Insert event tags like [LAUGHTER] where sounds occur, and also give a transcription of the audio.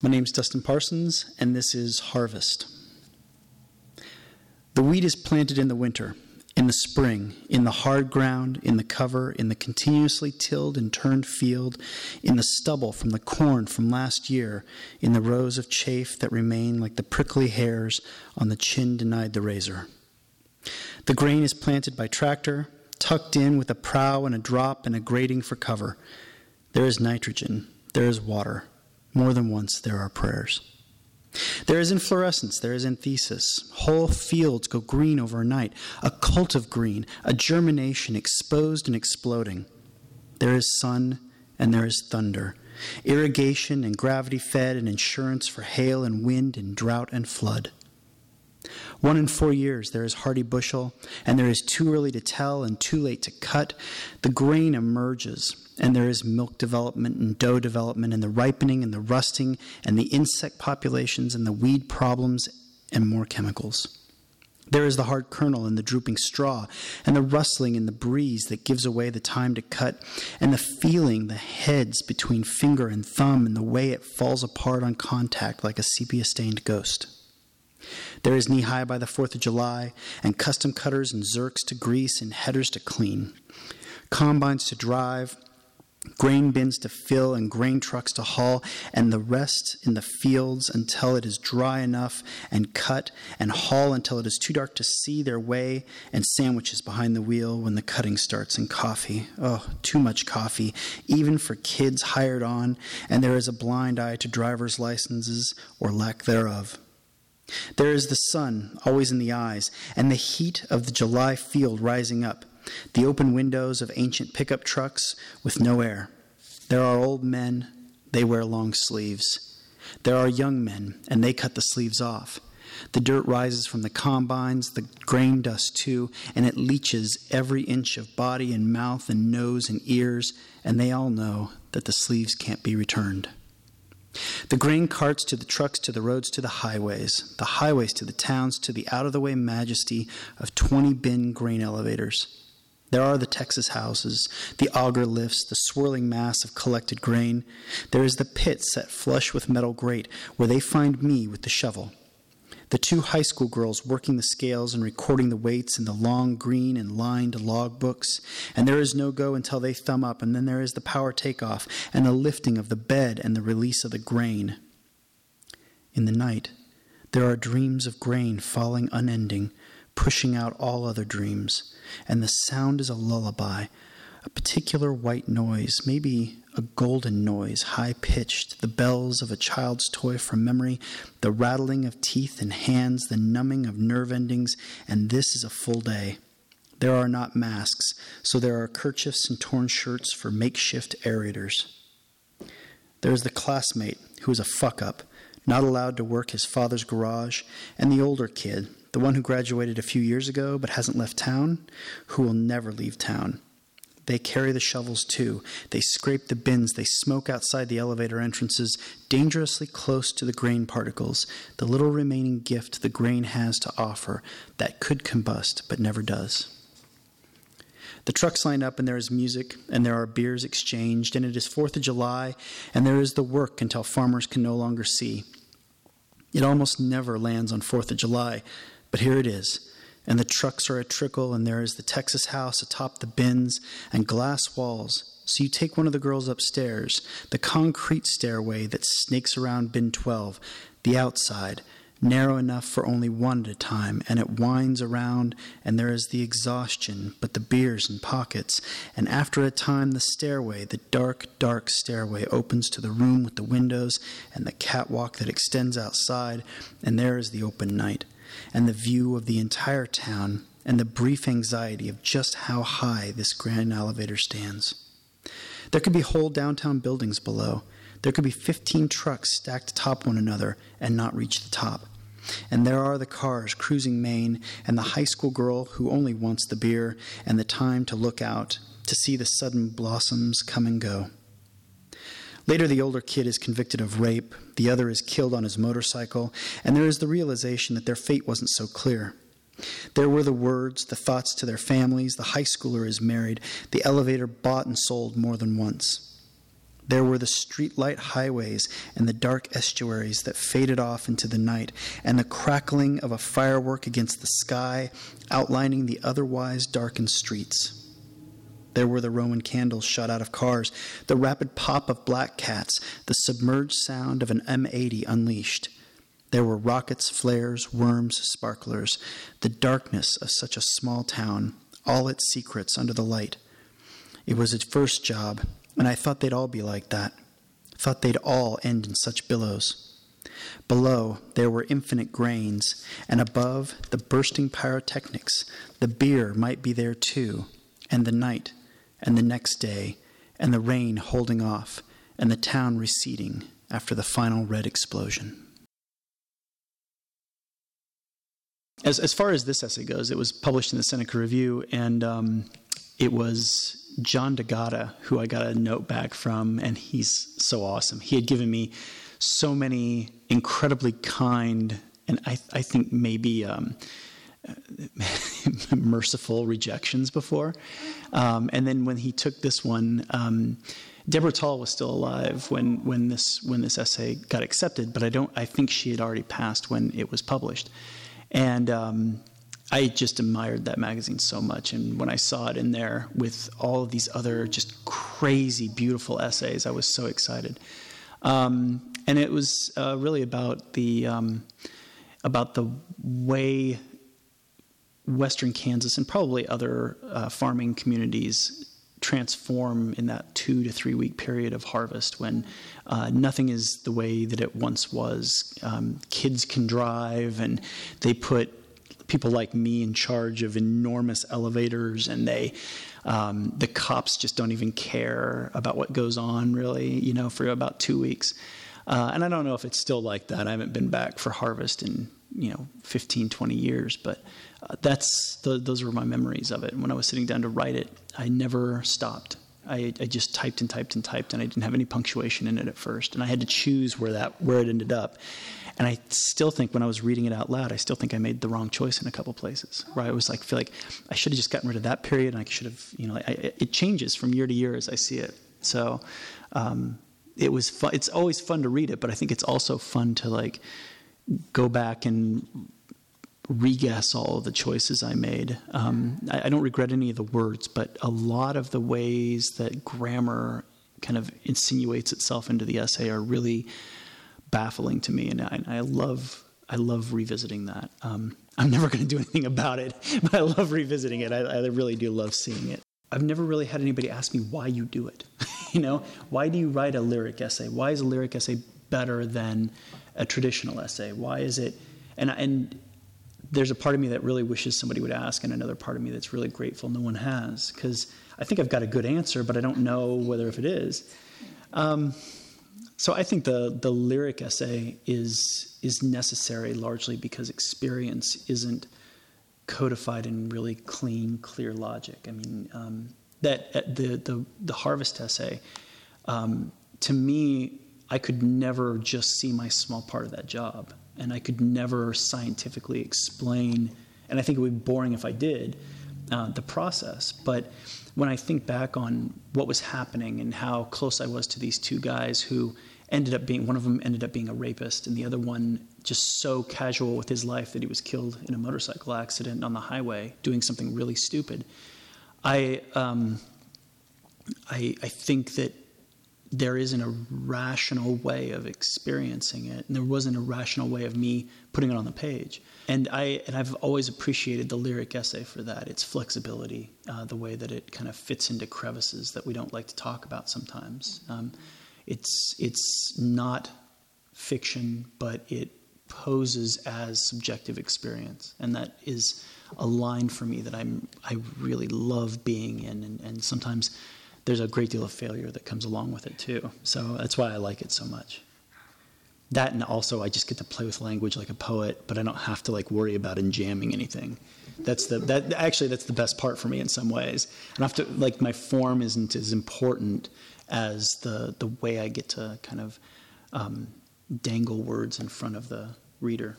My name is Dustin Parsons, and this is Harvest. The wheat is planted in the winter, in the spring, in the hard ground, in the cover, in the continuously tilled and turned field, in the stubble from the corn from last year, in the rows of chaff that remain like the prickly hairs on the chin denied the razor. The grain is planted by tractor, tucked in with a prow and a drop and a grating for cover. There is nitrogen, there is water. More than once, there are prayers. There is inflorescence, there is anthesis. Whole fields go green overnight, a cult of green, a germination exposed and exploding. There is sun and there is thunder, irrigation and gravity fed, and insurance for hail and wind and drought and flood. One in four years there is hardy bushel, and there is too early to tell and too late to cut. The grain emerges, and there is milk development and dough development, and the ripening and the rusting, and the insect populations and the weed problems, and more chemicals. There is the hard kernel and the drooping straw, and the rustling in the breeze that gives away the time to cut, and the feeling the heads between finger and thumb, and the way it falls apart on contact like a sepia stained ghost. There is knee high by the 4th of July, and custom cutters and zerks to grease and headers to clean, combines to drive, grain bins to fill, and grain trucks to haul, and the rest in the fields until it is dry enough, and cut and haul until it is too dark to see their way, and sandwiches behind the wheel when the cutting starts, and coffee. Oh, too much coffee, even for kids hired on, and there is a blind eye to driver's licenses or lack thereof. There is the sun always in the eyes, and the heat of the July field rising up, the open windows of ancient pickup trucks with no air. There are old men, they wear long sleeves. There are young men, and they cut the sleeves off. The dirt rises from the combines, the grain dust too, and it leaches every inch of body and mouth and nose and ears, and they all know that the sleeves can't be returned. The grain carts to the trucks to the roads to the highways, the highways to the towns to the out of the way majesty of 20 bin grain elevators. There are the Texas houses, the auger lifts, the swirling mass of collected grain. There is the pit set flush with metal grate where they find me with the shovel the two high school girls working the scales and recording the weights in the long green and lined log books. And there is no go until they thumb up, and then there is the power takeoff and the lifting of the bed and the release of the grain. In the night, there are dreams of grain falling unending, pushing out all other dreams, and the sound is a lullaby, a particular white noise, maybe a golden noise, high pitched, the bells of a child's toy from memory, the rattling of teeth and hands, the numbing of nerve endings, and this is a full day. There are not masks, so there are kerchiefs and torn shirts for makeshift aerators. There is the classmate who is a fuck up, not allowed to work his father's garage, and the older kid, the one who graduated a few years ago but hasn't left town, who will never leave town. They carry the shovels too. They scrape the bins. They smoke outside the elevator entrances, dangerously close to the grain particles, the little remaining gift the grain has to offer that could combust but never does. The trucks line up, and there is music, and there are beers exchanged, and it is 4th of July, and there is the work until farmers can no longer see. It almost never lands on 4th of July, but here it is and the trucks are a trickle, and there is the Texas house atop the bins and glass walls. So you take one of the girls upstairs, the concrete stairway that snakes around bin 12, the outside, narrow enough for only one at a time, and it winds around, and there is the exhaustion, but the beers and pockets. And after a time, the stairway, the dark, dark stairway, opens to the room with the windows and the catwalk that extends outside, and there is the open night and the view of the entire town and the brief anxiety of just how high this grand elevator stands. There could be whole downtown buildings below. There could be 15 trucks stacked atop one another and not reach the top. And there are the cars cruising Main and the high school girl who only wants the beer and the time to look out to see the sudden blossoms come and go. Later, the older kid is convicted of rape, the other is killed on his motorcycle, and there is the realization that their fate wasn't so clear. There were the words, the thoughts to their families, the high schooler is married, the elevator bought and sold more than once. There were the streetlight highways and the dark estuaries that faded off into the night, and the crackling of a firework against the sky, outlining the otherwise darkened streets. There were the Roman candles shot out of cars, the rapid pop of black cats, the submerged sound of an M80 unleashed. There were rockets, flares, worms, sparklers, the darkness of such a small town, all its secrets under the light. It was its first job, and I thought they'd all be like that. Thought they'd all end in such billows. Below, there were infinite grains, and above, the bursting pyrotechnics. The beer might be there too, and the night, and the next day, and the rain holding off, and the town receding after the final red explosion. As, as far as this essay goes, it was published in the Seneca Review, and um, it was John D'Agata, who I got a note back from, and he's so awesome. He had given me so many incredibly kind and I, I think maybe um, [LAUGHS] merciful rejections before. Um, and then when he took this one, um, Deborah Tall was still alive when, when this when this essay got accepted, but I don't. I think she had already passed when it was published, and um, I just admired that magazine so much. And when I saw it in there with all of these other just crazy, beautiful essays, I was so excited. Um, and it was uh, really about the um, about the way Western Kansas and probably other uh, farming communities transform in that two to three week period of harvest when uh, nothing is the way that it once was. Um, kids can drive, and they put people like me in charge of enormous elevators, and they um, the cops just don't even care about what goes on really, you know, for about two weeks. Uh, and I don't know if it's still like that. I haven't been back for harvest in you know 15, 20 years, but uh, that's the, those were my memories of it. And when I was sitting down to write it, I never stopped. I, I, just typed and typed and typed, and I didn't have any punctuation in it at first, and I had to choose where that where it ended up. And I still think when I was reading it out loud, I still think I made the wrong choice in a couple places. Where I was like, feel like I should have just gotten rid of that period, and I should have, you know, I, it changes from year to year as I see it. So um, it was fun. It's always fun to read it, but I think it's also fun to like go back and reguess all of the choices I made. Um, I, I, don't regret any of the words, but a lot of the ways that grammar kind of insinuates itself into the essay are really baffling to me, and I, I love I love revisiting that. Um, I'm never going to do anything about it, [LAUGHS] but I love revisiting it. I, I, really do love seeing it. I've never really had anybody ask me why you do it. [LAUGHS] you know, why do you write a lyric essay? Why is a lyric essay better than a traditional essay? Why is it? And and there's a part of me that really wishes somebody would ask, and another part of me that's really grateful no one has, because I think I've got a good answer, but I don't know whether if it is. Um, so I think the the lyric essay is is necessary largely because experience isn't codified in really clean, clear logic. I mean, um, that uh, the the the harvest essay, um, to me, I could never just see my small part of that job, and I could never scientifically explain. And I think it would be boring if I did uh, the process, but when I think back on what was happening and how close I was to these two guys who ended up being one of them ended up being a rapist and the other one just so casual with his life that he was killed in a motorcycle accident on the highway doing something really stupid i um, I, I think that there isn't a rational way of experiencing it and there wasn't a rational way of me putting it on the page. And I and I've always appreciated the lyric essay for that its flexibility uh, the way that it kind of fits into crevices that we don't like to talk about sometimes. Um, it's it's not fiction but it poses as subjective experience and that is a line for me that I'm I really love being in and, and sometimes there's a great deal of failure that comes along with it too. So that's why I like it so much. That and also I just get to play with language like a poet, but I don't have to like worry about enjambing anything. That's the that actually that's the best part for me in some ways. I have to like my form isn't as important as the the way I get to kind of um, dangle words in front of the reader.